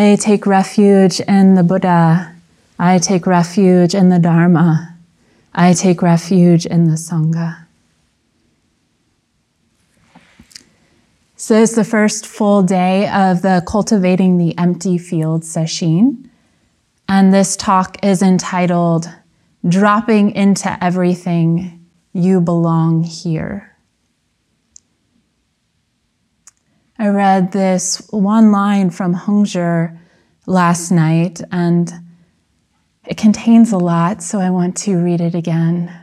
I take refuge in the Buddha. I take refuge in the Dharma. I take refuge in the Sangha. So it's the first full day of the Cultivating the Empty Field session. And this talk is entitled Dropping into Everything, You Belong Here. I read this one line from Hongzhi last night, and it contains a lot, so I want to read it again.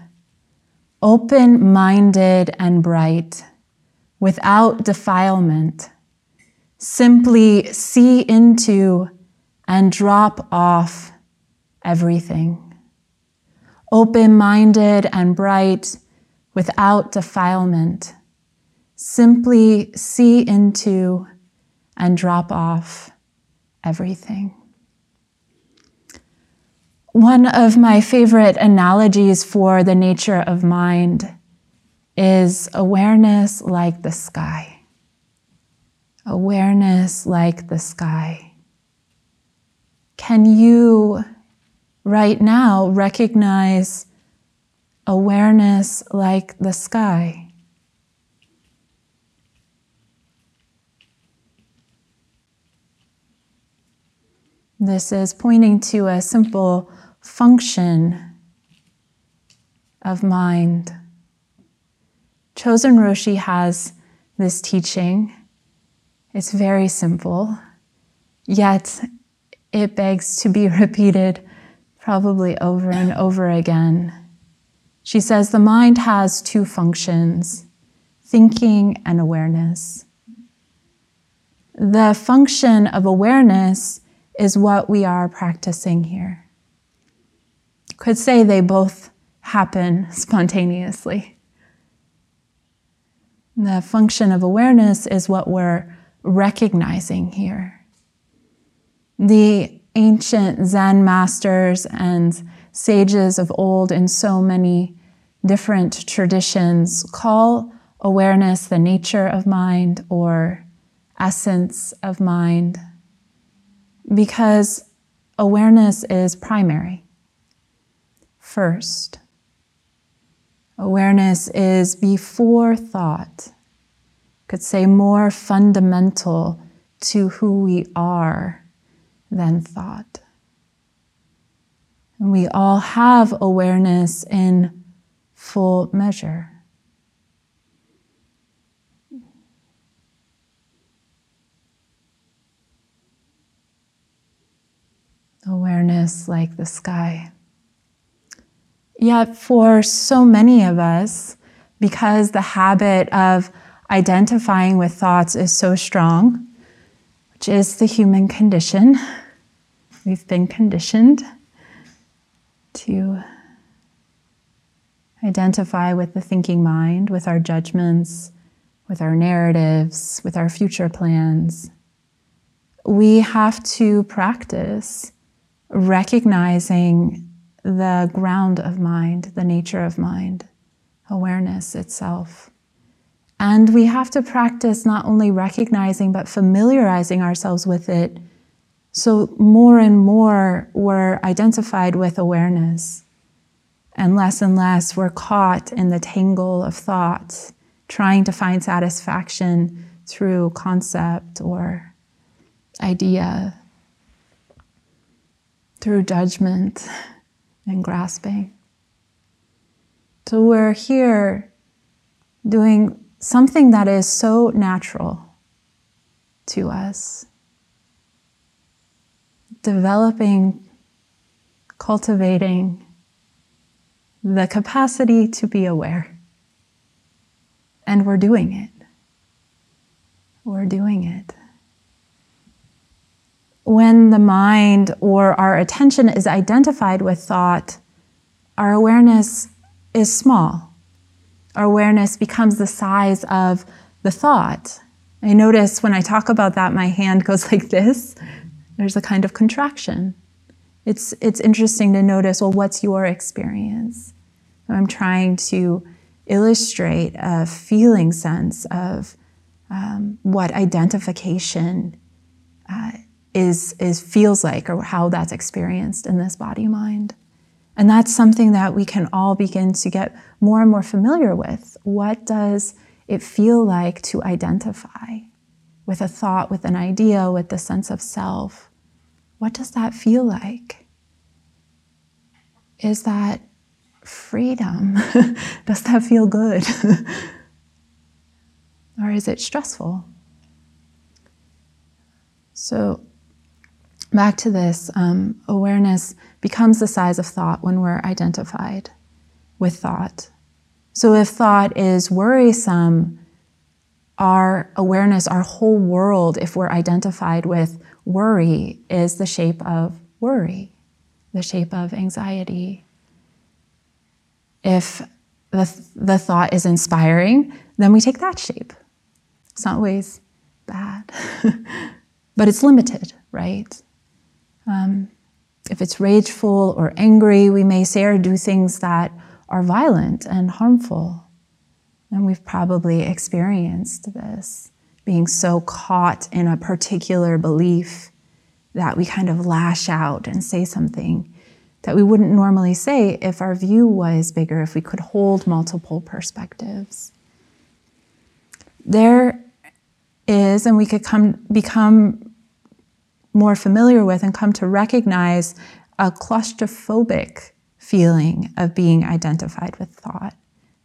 Open minded and bright, without defilement, simply see into and drop off everything. Open minded and bright, without defilement simply see into and drop off everything. One of my favorite analogies for the nature of mind is awareness like the sky. Awareness like the sky. Can you right now recognize awareness like the sky? This is pointing to a simple function of mind. Chozen Roshi has this teaching. It's very simple, yet it begs to be repeated probably over and over again. She says the mind has two functions thinking and awareness. The function of awareness is what we are practicing here. Could say they both happen spontaneously. The function of awareness is what we're recognizing here. The ancient Zen masters and sages of old in so many different traditions call awareness the nature of mind or essence of mind because awareness is primary. First, awareness is before thought, could say more fundamental to who we are than thought. And we all have awareness in full measure. Awareness like the sky. Yet, for so many of us, because the habit of identifying with thoughts is so strong, which is the human condition, we've been conditioned to identify with the thinking mind, with our judgments, with our narratives, with our future plans. We have to practice recognizing the ground of mind, the nature of mind, awareness itself. And we have to practice not only recognizing, but familiarizing ourselves with it. So, more and more, we're identified with awareness. And less and less, we're caught in the tangle of thoughts, trying to find satisfaction through concept or idea through judgment and grasping. So we're here doing something that is so natural to us, developing, cultivating the capacity to be aware. And we're doing it. We're doing it when the mind or our attention is identified with thought, our awareness is small. Our awareness becomes the size of the thought. I notice when I talk about that, my hand goes like this. There's a kind of contraction. It's, it's interesting to notice well, what's your experience? I'm trying to illustrate a feeling sense of um, what identification uh, is, is feels like or how that's experienced in this body mind. And that's something that we can all begin to get more and more familiar with. What does it feel like to identify with a thought, with an idea, with the sense of self? What does that feel like? Is that freedom? does that feel good? or is it stressful? So, back to this um, awareness becomes the size of thought when we're identified with thought. So, if thought is worrisome, our awareness, our whole world, if we're identified with worry, is the shape of worry, the shape of anxiety. If the, the thought is inspiring, then we take that shape. It's not always bad, but it's limited, right? Um, if it's rageful or angry, we may say or do things that are violent and harmful. And we've probably experienced this, being so caught in a particular belief that we kind of lash out and say something that we wouldn't normally say if our view was bigger, if we could hold multiple perspectives. There is, and we could come become more familiar with and come to recognize a claustrophobic feeling of being identified with thought,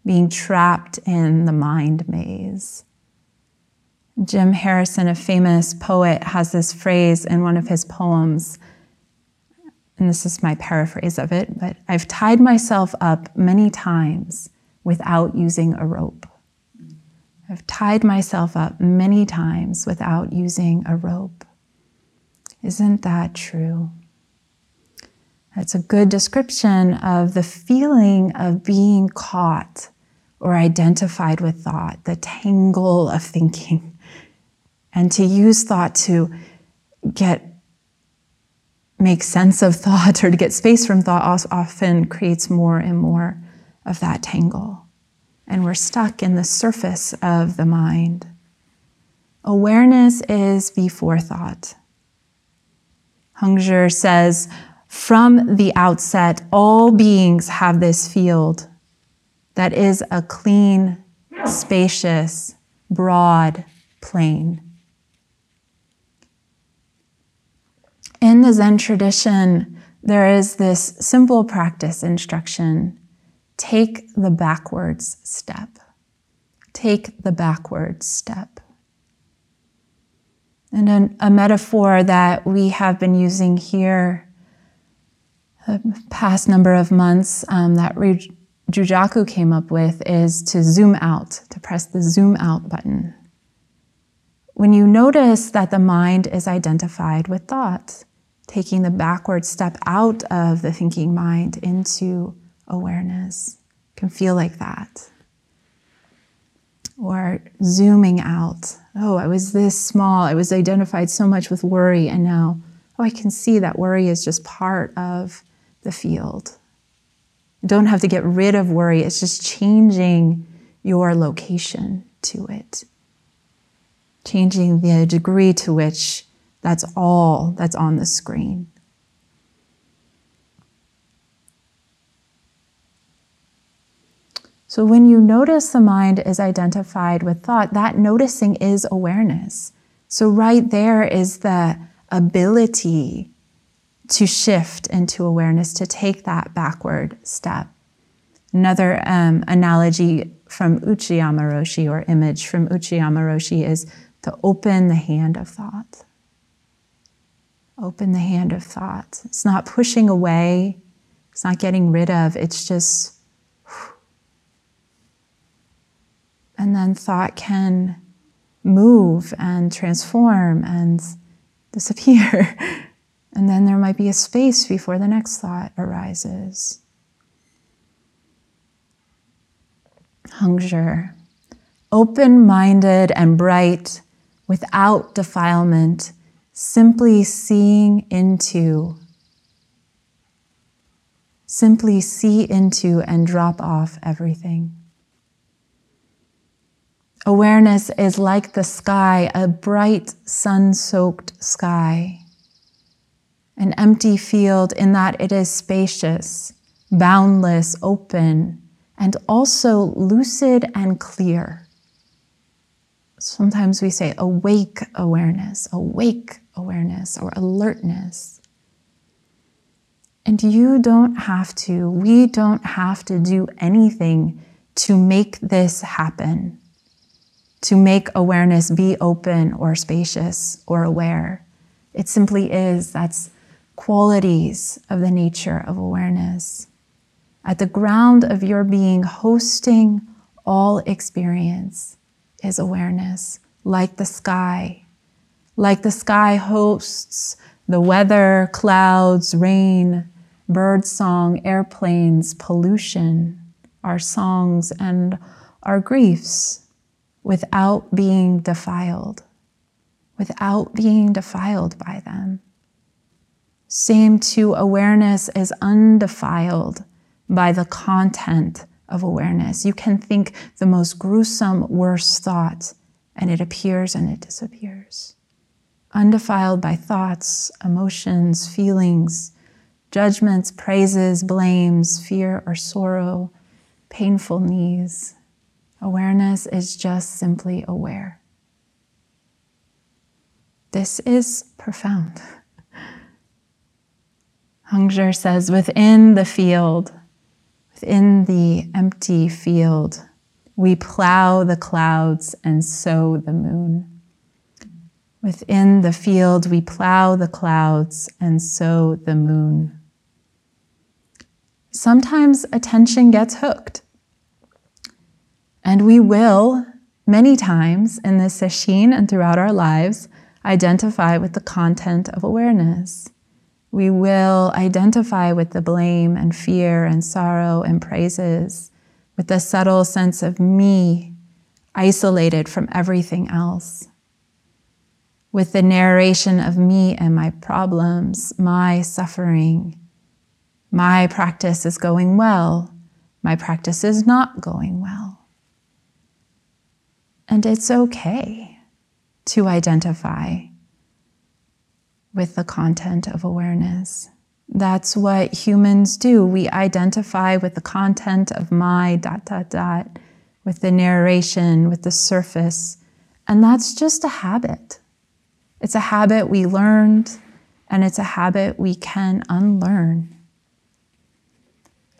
being trapped in the mind maze. Jim Harrison, a famous poet, has this phrase in one of his poems, and this is my paraphrase of it, but I've tied myself up many times without using a rope. I've tied myself up many times without using a rope. Isn't that true? That's a good description of the feeling of being caught or identified with thought, the tangle of thinking. And to use thought to get make sense of thought or to get space from thought often creates more and more of that tangle. And we're stuck in the surface of the mind. Awareness is before thought. Hongzhi says, from the outset, all beings have this field that is a clean, spacious, broad plain. In the Zen tradition, there is this simple practice instruction take the backwards step. Take the backwards step. And a, a metaphor that we have been using here the past number of months um, that Jujaku came up with is to zoom out, to press the zoom out button. When you notice that the mind is identified with thought, taking the backward step out of the thinking mind into awareness can feel like that. Or zooming out. Oh, I was this small. I was identified so much with worry, and now, oh, I can see that worry is just part of the field. Don't have to get rid of worry, it's just changing your location to it, changing the degree to which that's all that's on the screen. So, when you notice the mind is identified with thought, that noticing is awareness. So, right there is the ability to shift into awareness, to take that backward step. Another um, analogy from Uchiyama Roshi or image from Uchiyama Roshi is to open the hand of thought. Open the hand of thought. It's not pushing away, it's not getting rid of, it's just. And then thought can move and transform and disappear. And then there might be a space before the next thought arises. Hongzhi, open minded and bright, without defilement, simply seeing into, simply see into and drop off everything. Awareness is like the sky, a bright sun soaked sky An empty field in that it is spacious, boundless, open, and also lucid and clear. Sometimes we say awake awareness, awake awareness, or alertness. And you don't have to, we don't have to do anything to make this happen, to make awareness be open or spacious or aware. It simply is. That's qualities of the nature of awareness. At the ground of your being, hosting all experience is awareness, like the sky. Like the sky hosts the weather, clouds, rain, bird song, airplanes, pollution, our songs, and our griefs without being defiled, without being defiled by them. Same to awareness is undefiled by the content of awareness. You can think the most gruesome, worst thought, and it appears and it disappears. Undefiled by thoughts, emotions, feelings, judgments, praises, blames, fear or sorrow, painful needs. Awareness is just simply aware. This is profound. Hongzhi says, within the field, within the empty field, we plow the clouds and sow the moon. Within the field, we plow the clouds and sow the moon. Sometimes attention gets hooked. And we will, many times in this sesshin and throughout our lives, identify with the content of awareness. We will identify with the blame and fear and sorrow and praises, with the subtle sense of me isolated from everything else, with the narration of me and my problems, my suffering. My practice is going well, my practice is not going well. And it's okay to identify with the content of awareness. That's what humans do. We identify with the content of my dot, dot, dot, with the narration, with the surface. And that's just a habit. It's a habit we learned, and it's a habit we can unlearn.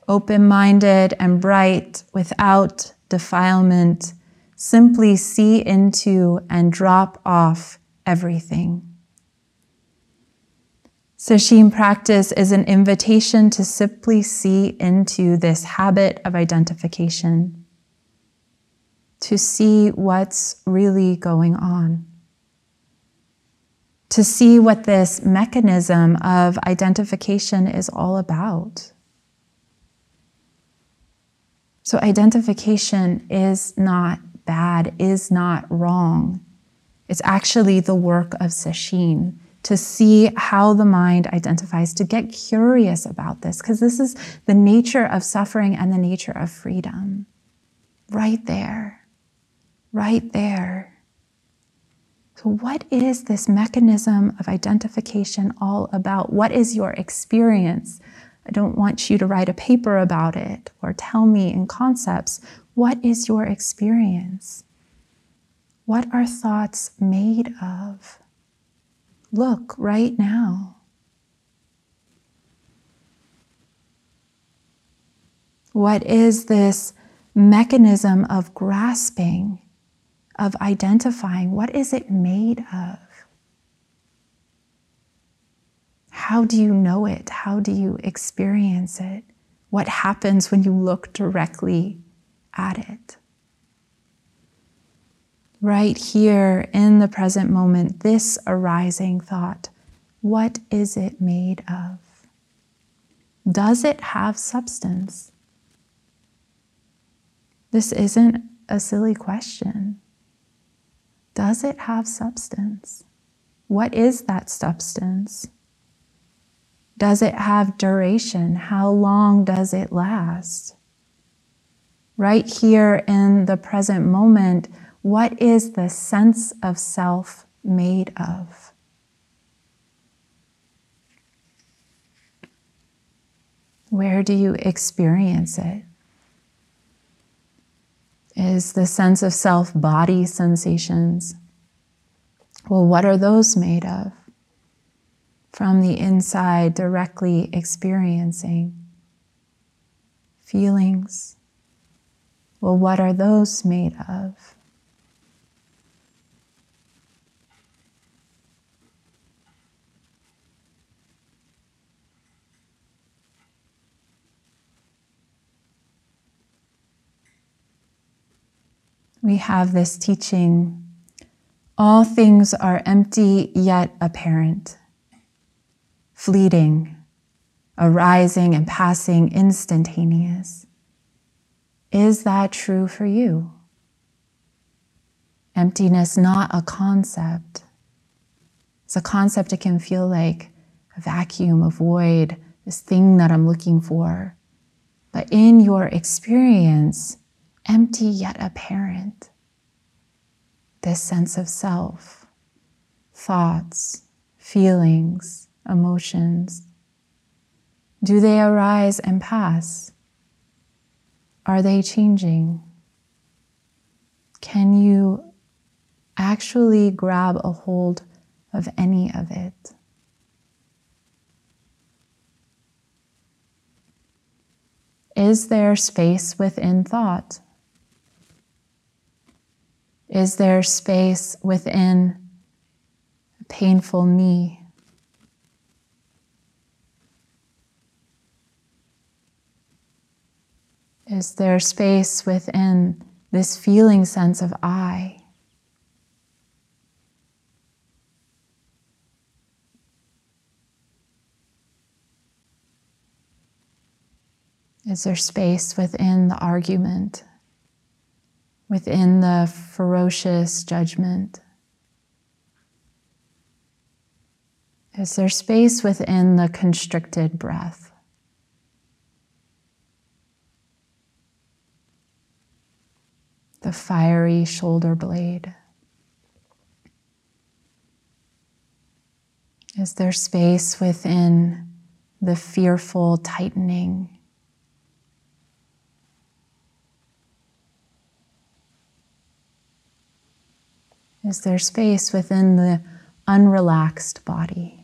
Open minded and bright without defilement, simply see into and drop off everything. Sesshin practice is an invitation to simply see into this habit of identification, to see what's really going on, to see what this mechanism of identification is all about. So, identification is not bad, is not wrong. It's actually the work of Sesshin to see how the mind identifies, to get curious about this, because this is the nature of suffering and the nature of freedom. Right there, right there. So, what is this mechanism of identification all about? What is your experience? I don't want you to write a paper about it or tell me in concepts. What is your experience? What are thoughts made of? Look right now. What is this mechanism of grasping, of identifying? What is it made of? How do you know it? How do you experience it? What happens when you look directly at it? right here in the present moment, this arising thought, what is it made of? Does it have substance? This isn't a silly question. Does it have substance? What is that substance? Does it have duration? How long does it last? Right here in the present moment, what is the sense of self made of? Where do you experience it? Is the sense of self body sensations? Well, what are those made of? From the inside, directly experiencing feelings. Well, what are those made of? we have this teaching all things are empty yet apparent, fleeting, arising and passing instantaneous. Is that true for you? Emptiness, not a concept. It's a concept, it can feel like a vacuum, a void, this thing that I'm looking for. But in your experience, empty yet apparent. This sense of self, thoughts, feelings, emotions. Do they arise and pass? Are they changing? Can you actually grab a hold of any of it? Is there space within thought? Is there space within a painful knee? Is there space within this feeling sense of I? Is there space within the argument? within the ferocious judgment? Is there space within the constricted breath? The fiery shoulder blade? Is there space within the fearful tightening? Is there space within the unrelaxed body?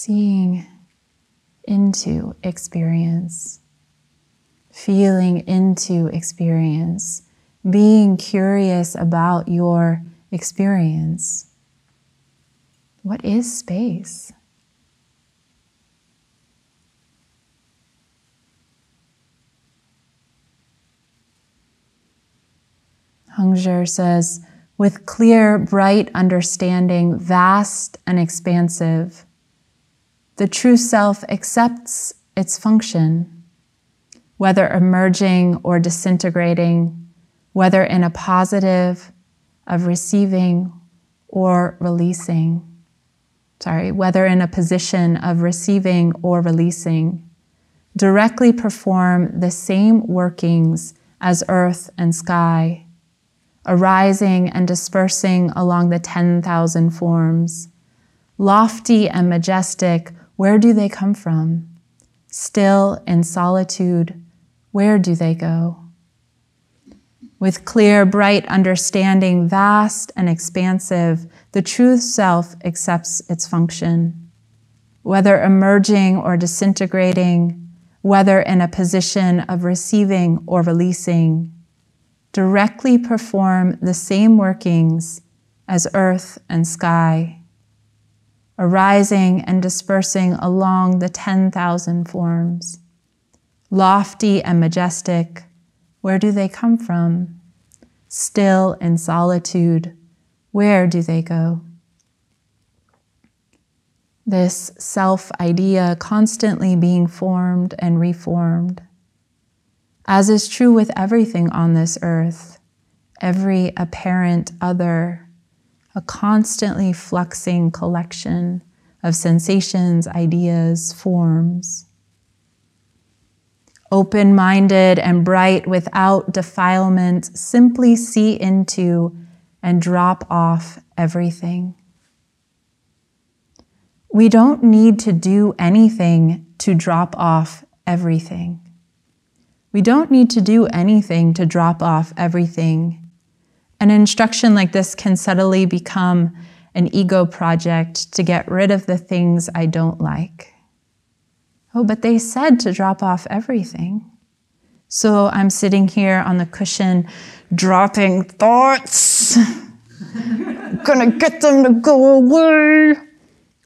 Seeing into experience, feeling into experience, being curious about your experience. What is space? Hongzhi says, with clear, bright understanding, vast and expansive, the true self accepts its function, whether emerging or disintegrating, whether in a positive, of receiving or releasing sorry, whether in a position of receiving or releasing, directly perform the same workings as earth and sky, arising and dispersing along the 10,000 forms. Lofty and majestic, where do they come from? Still in solitude, where do they go? With clear, bright understanding, vast and expansive, the truth self accepts its function. Whether emerging or disintegrating, whether in a position of receiving or releasing, directly perform the same workings as earth and sky, arising and dispersing along the 10,000 forms. Lofty and majestic, where do they come from? Still in solitude, where do they go? This self idea constantly being formed and reformed. As is true with everything on this earth, every apparent other, a constantly fluxing collection of sensations, ideas, forms. open minded and bright without defilement, simply see into and drop off everything. We don't need to do anything to drop off everything. We don't need to do anything to drop off everything. An instruction like this can subtly become an ego project to get rid of the things I don't like. Oh, but they said to drop off everything. So I'm sitting here on the cushion, dropping thoughts. Gonna get them to go away.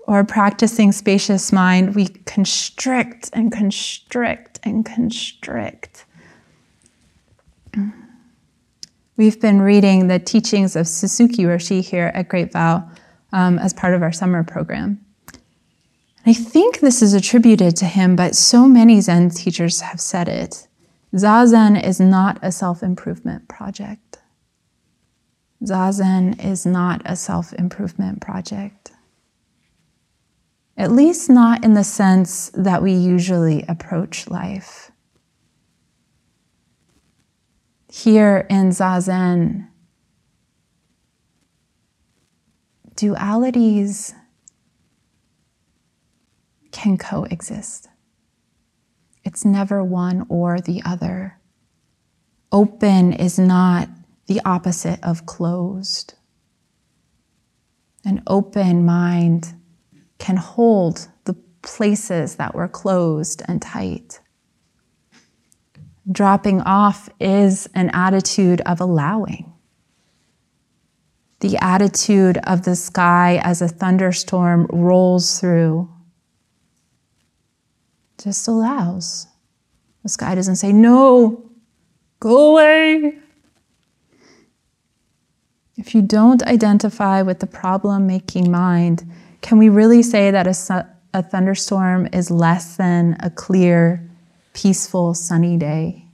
Or practicing spacious mind, we constrict and constrict and constrict. We've been reading the teachings of Suzuki Roshi here at Great Vow um, as part of our summer program. I think this is attributed to him, but so many Zen teachers have said it. Zazen is not a self improvement project. Zazen is not a self improvement project. At least not in the sense that we usually approach life. Here in Zazen, dualities can coexist. It's never one or the other. Open is not the opposite of closed. An open mind can hold the places that were closed and tight. Dropping off is an attitude of allowing. The attitude of the sky as a thunderstorm rolls through just allows. The sky doesn't say, no, go away. If you don't identify with the problem making mind, can we really say that a, a thunderstorm is less than a clear, peaceful, sunny day?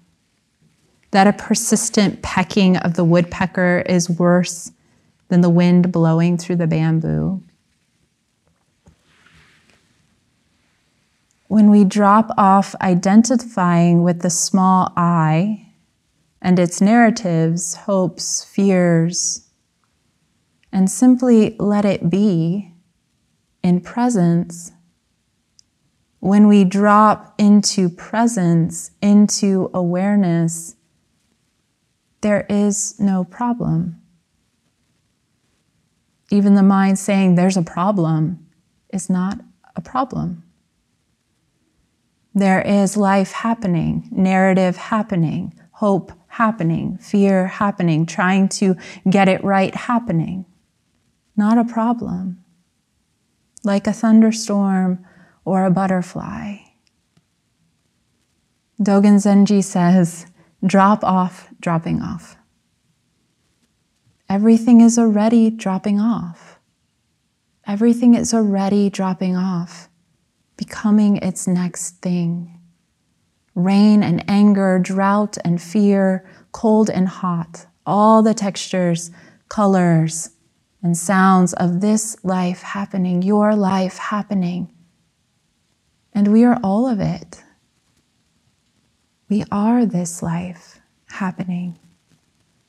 That a persistent pecking of the woodpecker is worse than the wind blowing through the bamboo? when we drop off identifying with the small I and its narratives, hopes, fears, and simply let it be in presence, when we drop into presence, into awareness, there is no problem. Even the mind saying there's a problem is not a problem. There is life happening, narrative happening, hope happening, fear happening, trying to get it right happening. Not a problem. Like a thunderstorm or a butterfly. Dogen Zenji says, drop off, dropping off. Everything is already dropping off. Everything is already dropping off becoming its next thing. Rain and anger, drought and fear, cold and hot, all the textures, colors, and sounds of this life happening, your life happening. And we are all of it. We are this life happening.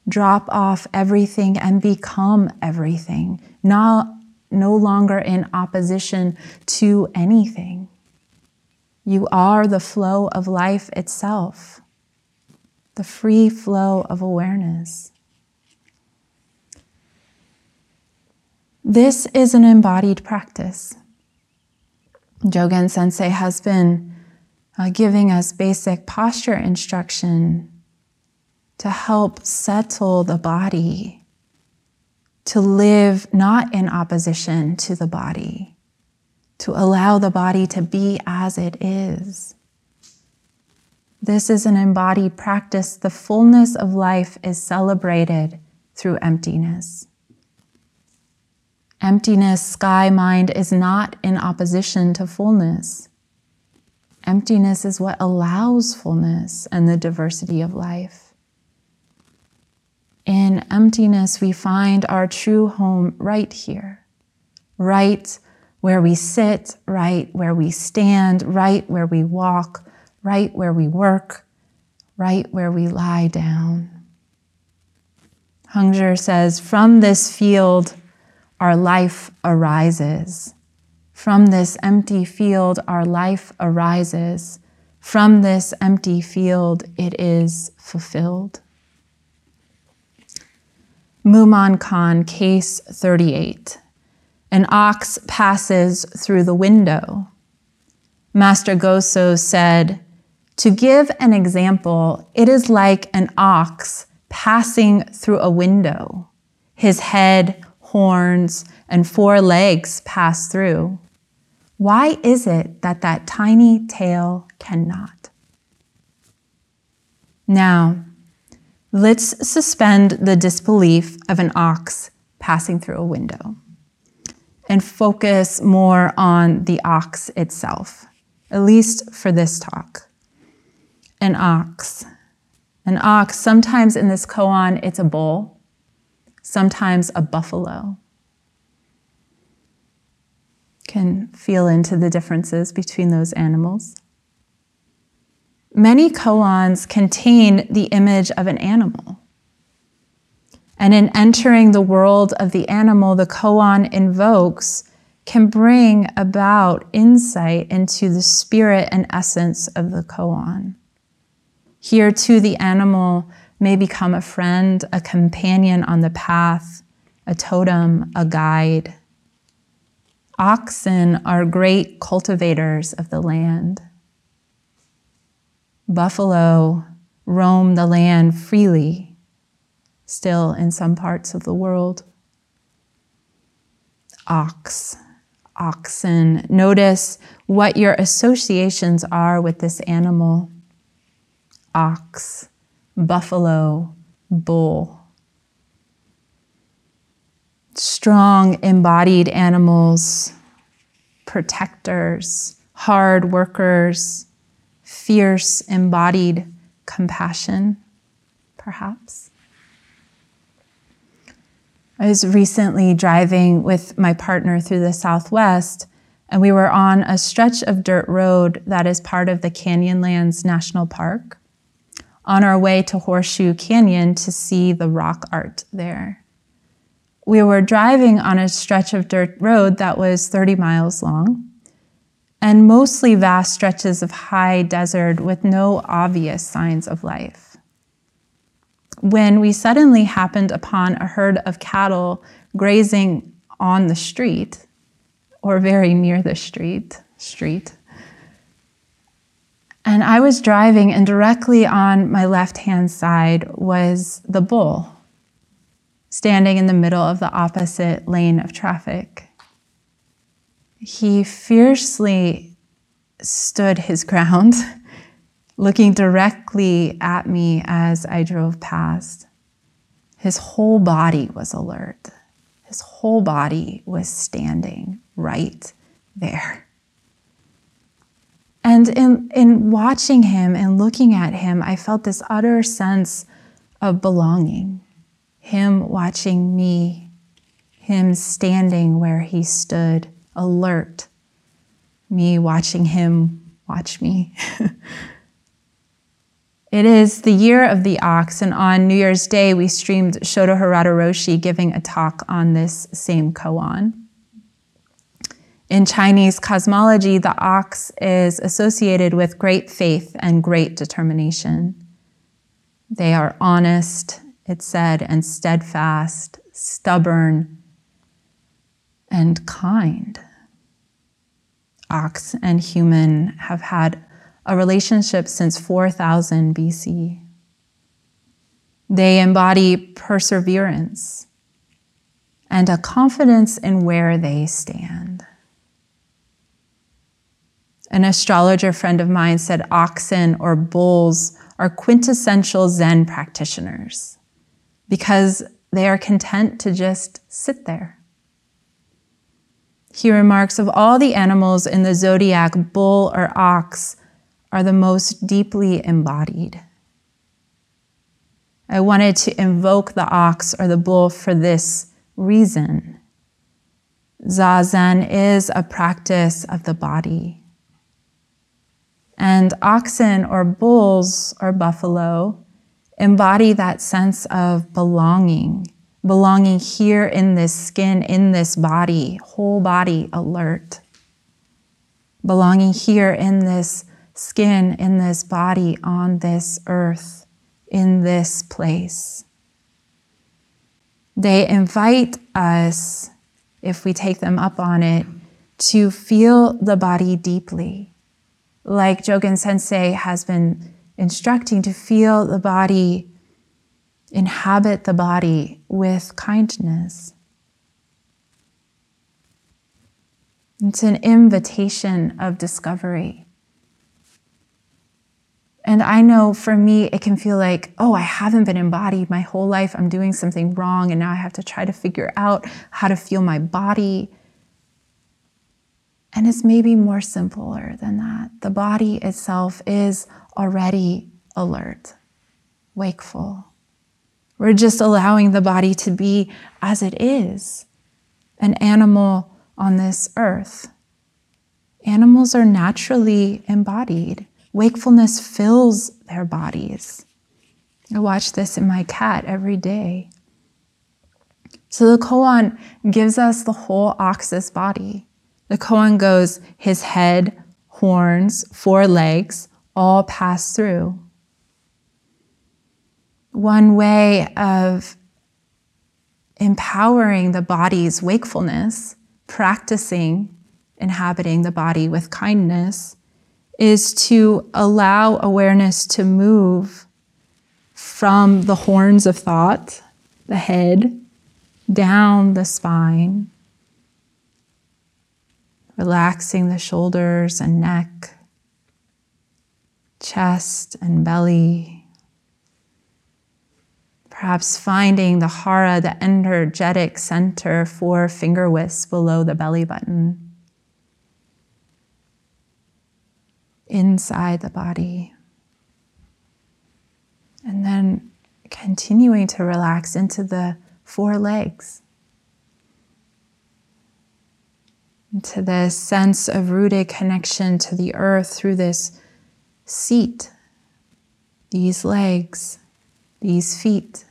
Drop off everything and become everything. Not no longer in opposition to anything. You are the flow of life itself, the free flow of awareness. This is an embodied practice. Jogen Sensei has been uh, giving us basic posture instruction to help settle the body to live not in opposition to the body, to allow the body to be as it is. This is an embodied practice. The fullness of life is celebrated through emptiness. Emptiness, sky mind, is not in opposition to fullness. Emptiness is what allows fullness and the diversity of life. In emptiness, we find our true home right here, right where we sit, right where we stand, right where we walk, right where we work, right where we lie down. Hongzhi says, From this field, our life arises. From this empty field, our life arises. From this empty field, it is fulfilled. Mumonkan, case 38. An ox passes through the window. Master Goso said, To give an example, it is like an ox passing through a window. His head, horns, and four legs pass through. Why is it that that tiny tail cannot? Now, let's suspend the disbelief of an ox passing through a window and focus more on the ox itself, at least for this talk. An ox. An ox, sometimes in this koan, it's a bull, sometimes a buffalo. Can feel into the differences between those animals. Many koans contain the image of an animal. And in entering the world of the animal, the koan invokes can bring about insight into the spirit and essence of the koan. Here, too, the animal may become a friend, a companion on the path, a totem, a guide. Oxen are great cultivators of the land. Buffalo roam the land freely still in some parts of the world. Ox, oxen. Notice what your associations are with this animal ox, buffalo, bull. Strong embodied animals, protectors, hard workers, fierce embodied compassion, perhaps. I was recently driving with my partner through the Southwest, and we were on a stretch of dirt road that is part of the Canyonlands National Park, on our way to Horseshoe Canyon to see the rock art there. We were driving on a stretch of dirt road that was 30 miles long, and mostly vast stretches of high desert with no obvious signs of life when we suddenly happened upon a herd of cattle grazing on the street or very near the street street and i was driving and directly on my left hand side was the bull standing in the middle of the opposite lane of traffic he fiercely stood his ground looking directly at me as I drove past. His whole body was alert. His whole body was standing right there. And in, in watching him and looking at him, I felt this utter sense of belonging. Him watching me, him standing where he stood, alert. Me watching him watch me. It is the year of the ox, and on New Year's Day, we streamed Shodo Harada Roshi giving a talk on this same koan. In Chinese cosmology, the ox is associated with great faith and great determination. They are honest, it said, and steadfast, stubborn, and kind. Ox and human have had a relationship since 4000 BC. They embody perseverance and a confidence in where they stand. An astrologer friend of mine said oxen or bulls are quintessential Zen practitioners because they are content to just sit there. He remarks of all the animals in the zodiac, bull or ox are the most deeply embodied. I wanted to invoke the ox or the bull for this reason. Zazen is a practice of the body. And oxen or bulls or buffalo embody that sense of belonging, belonging here in this skin, in this body, whole body alert. Belonging here in this skin, in this body, on this earth, in this place. They invite us, if we take them up on it, to feel the body deeply. Like Jogen Sensei has been instructing to feel the body, inhabit the body with kindness. It's an invitation of discovery. And I know for me, it can feel like, oh, I haven't been embodied my whole life. I'm doing something wrong. And now I have to try to figure out how to feel my body. And it's maybe more simpler than that. The body itself is already alert, wakeful. We're just allowing the body to be as it is an animal on this earth. Animals are naturally embodied. Wakefulness fills their bodies. I watch this in my cat every day. So the koan gives us the whole oxus body. The koan goes his head, horns, four legs, all pass through. One way of empowering the body's wakefulness, practicing inhabiting the body with kindness, is to allow awareness to move from the horns of thought, the head, down the spine, relaxing the shoulders and neck, chest and belly. Perhaps finding the hara, the energetic center, four finger wisps below the belly button. Inside the body. And then continuing to relax into the four legs. Into this sense of rooted connection to the earth through this seat, these legs, these feet.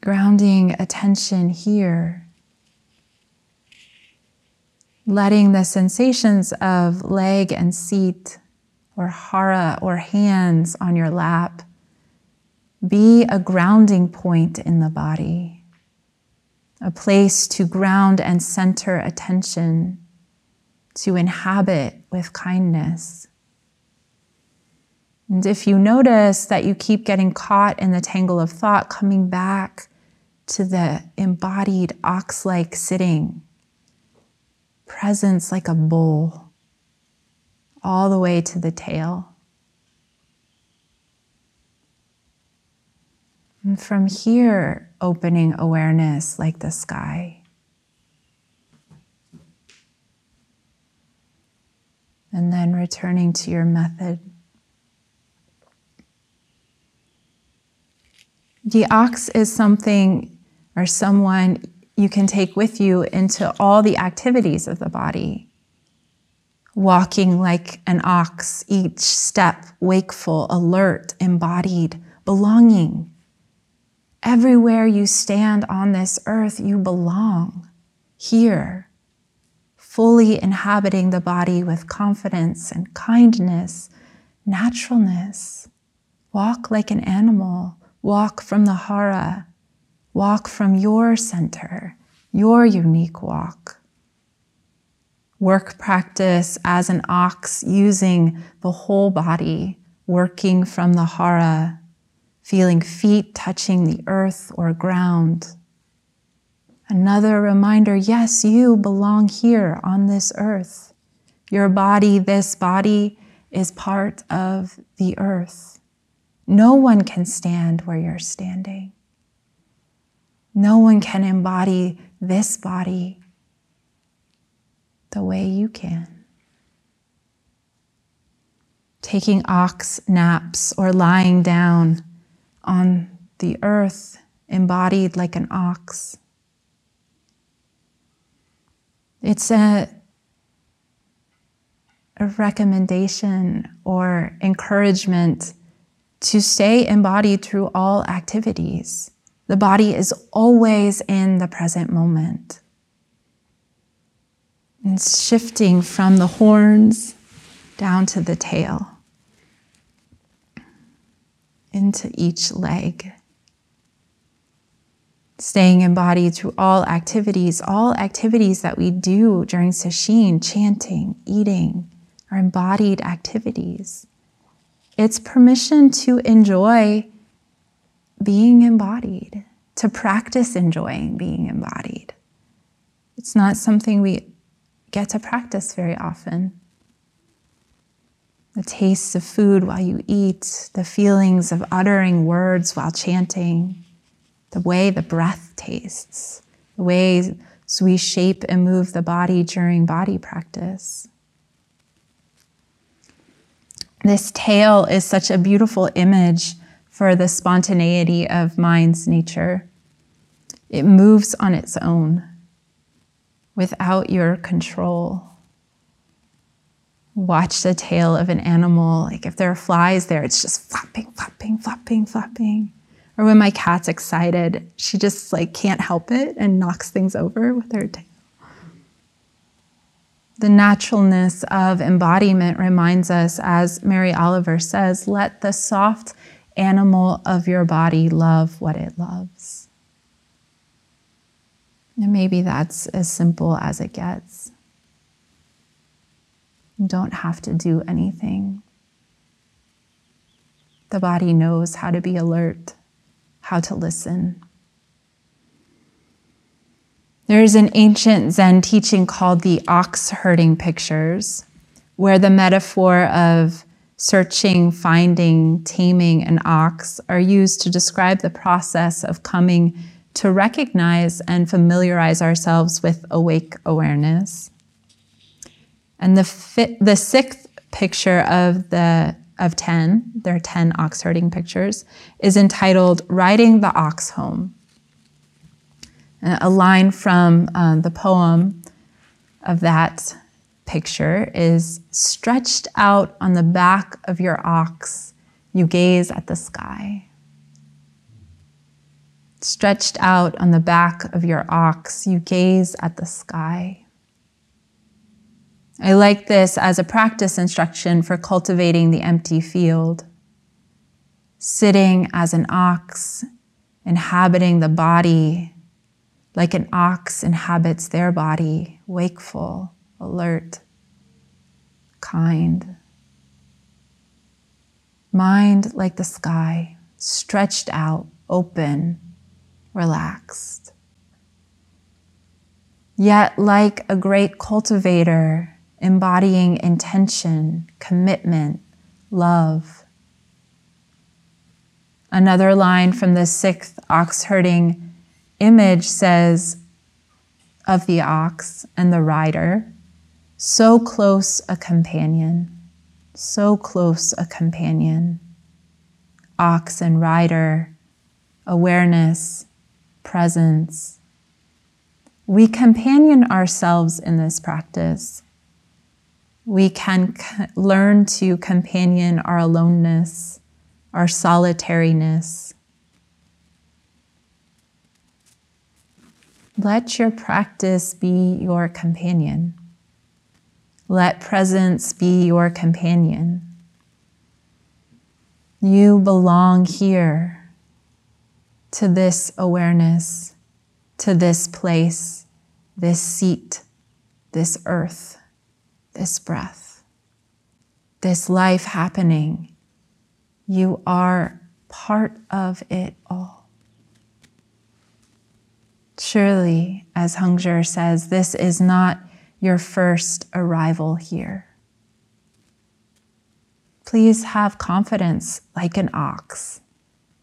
Grounding attention here. Letting the sensations of leg and seat, or hara, or hands on your lap be a grounding point in the body a place to ground and center attention, to inhabit with kindness. And if you notice that you keep getting caught in the tangle of thought, coming back to the embodied ox like sitting, presence like a bull, all the way to the tail. And from here, opening awareness like the sky. And then returning to your method. The ox is something or someone you can take with you into all the activities of the body. Walking like an ox, each step wakeful, alert, embodied, belonging. Everywhere you stand on this earth, you belong here, fully inhabiting the body with confidence and kindness, naturalness. Walk like an animal, walk from the hara, walk from your center, your unique walk. Work practice as an ox using the whole body, working from the hara feeling feet touching the earth or ground. Another reminder yes, you belong here on this earth. Your body, this body, is part of the earth. No one can stand where you're standing. No one can embody this body the way you can. Taking ox naps or lying down on the earth, embodied like an ox. It's a, a recommendation or encouragement to stay embodied through all activities. The body is always in the present moment. And shifting from the horns down to the tail, into each leg. Staying embodied through all activities, all activities that we do during sesshin, chanting, eating, are embodied activities. It's permission to enjoy being embodied, to practice enjoying being embodied. It's not something we get to practice very often. The tastes of food while you eat, the feelings of uttering words while chanting, the way the breath tastes, the ways we shape and move the body during body practice. This tail is such a beautiful image for the spontaneity of mind's nature. It moves on its own without your control. Watch the tail of an animal. Like if there are flies there, it's just flapping, flapping, flapping, flapping. Or when my cat's excited, she just like can't help it and knocks things over with her tail. The naturalness of embodiment reminds us, as Mary Oliver says, let the soft animal of your body love what it loves. And maybe that's as simple as it gets. Don't have to do anything. The body knows how to be alert, how to listen. There is an ancient Zen teaching called the ox herding pictures, where the metaphor of searching, finding, taming an ox are used to describe the process of coming to recognize and familiarize ourselves with awake awareness. And the, fi- the sixth picture of the of 10, there are 10 ox herding pictures, is entitled Riding the Ox Home a line from um, the poem of that picture is stretched out on the back of your ox, you gaze at the sky. Stretched out on the back of your ox, you gaze at the sky. I like this as a practice instruction for cultivating the empty field. Sitting as an ox, inhabiting the body like an ox inhabits their body, wakeful, alert, kind. Mind like the sky, stretched out, open, relaxed. Yet, like a great cultivator, embodying intention, commitment, love. Another line from the sixth ox herding image says of the ox and the rider, so close a companion, so close a companion. Ox and rider, awareness, presence. We companion ourselves in this practice. We can learn to companion our aloneness, our solitariness, Let your practice be your companion. Let presence be your companion. You belong here to this awareness, to this place, this seat, this earth, this breath, this life happening. You are part of it all. Surely, as Hongzhi says, this is not your first arrival here. Please have confidence like an ox,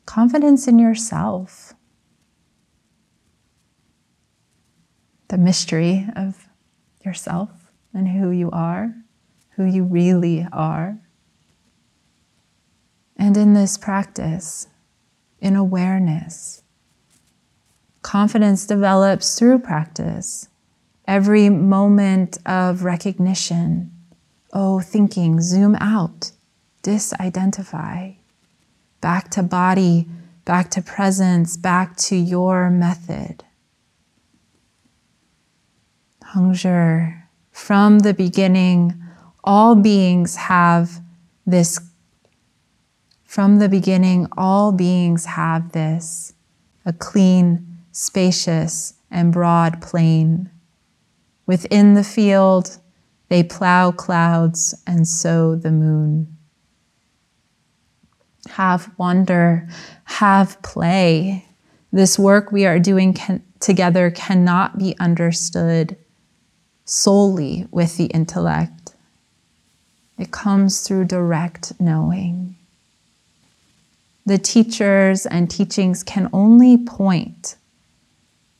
confidence in yourself. The mystery of yourself and who you are, who you really are. And in this practice, in awareness, Confidence develops through practice. Every moment of recognition, Oh, thinking, zoom out, disidentify. Back to body, back to presence, back to your method. Hongzhi, from the beginning, all beings have this. From the beginning, all beings have this a clean, spacious, and broad plain. Within the field, they plow clouds and sow the moon. Have wonder, have play. This work we are doing can, together cannot be understood solely with the intellect. It comes through direct knowing. The teachers and teachings can only point.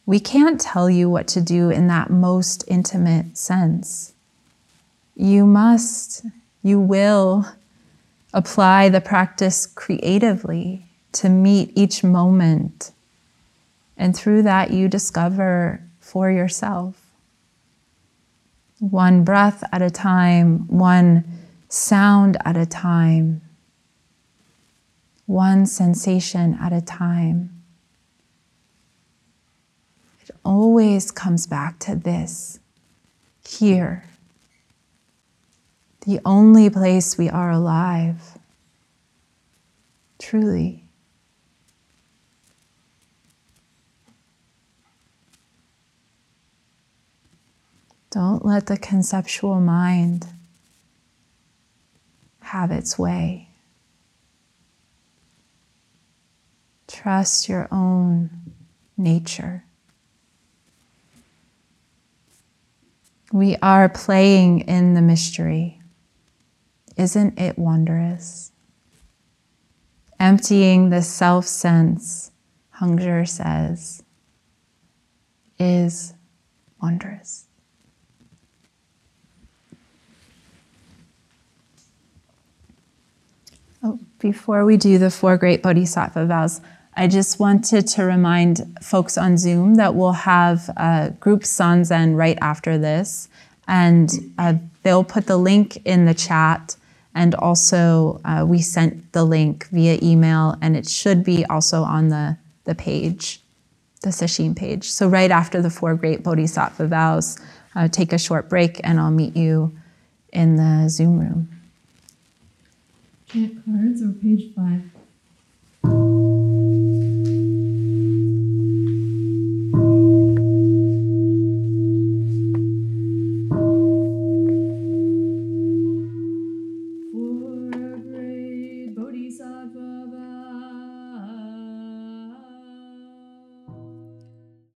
We can't tell you what to do in that most intimate sense you must, you will apply the practice creatively to meet each moment. And through that, you discover for yourself. One breath at a time, one sound at a time, one sensation at a time. It always comes back to this here the only place we are alive. Truly. Don't let the conceptual mind have its way. Trust your own nature. We are playing in the mystery. Isn't it wondrous? Emptying the self sense, Hongzhi says, is wondrous. Oh, before we do the four great bodhisattva vows, I just wanted to remind folks on Zoom that we'll have a group Sanzen right after this, and uh, they'll put the link in the chat and also, uh, we sent the link via email, and it should be also on the, the page, the Sesshin page. So, right after the four great bodhisattva vows, uh, take a short break, and I'll meet you in the Zoom room. Cat cards or page five?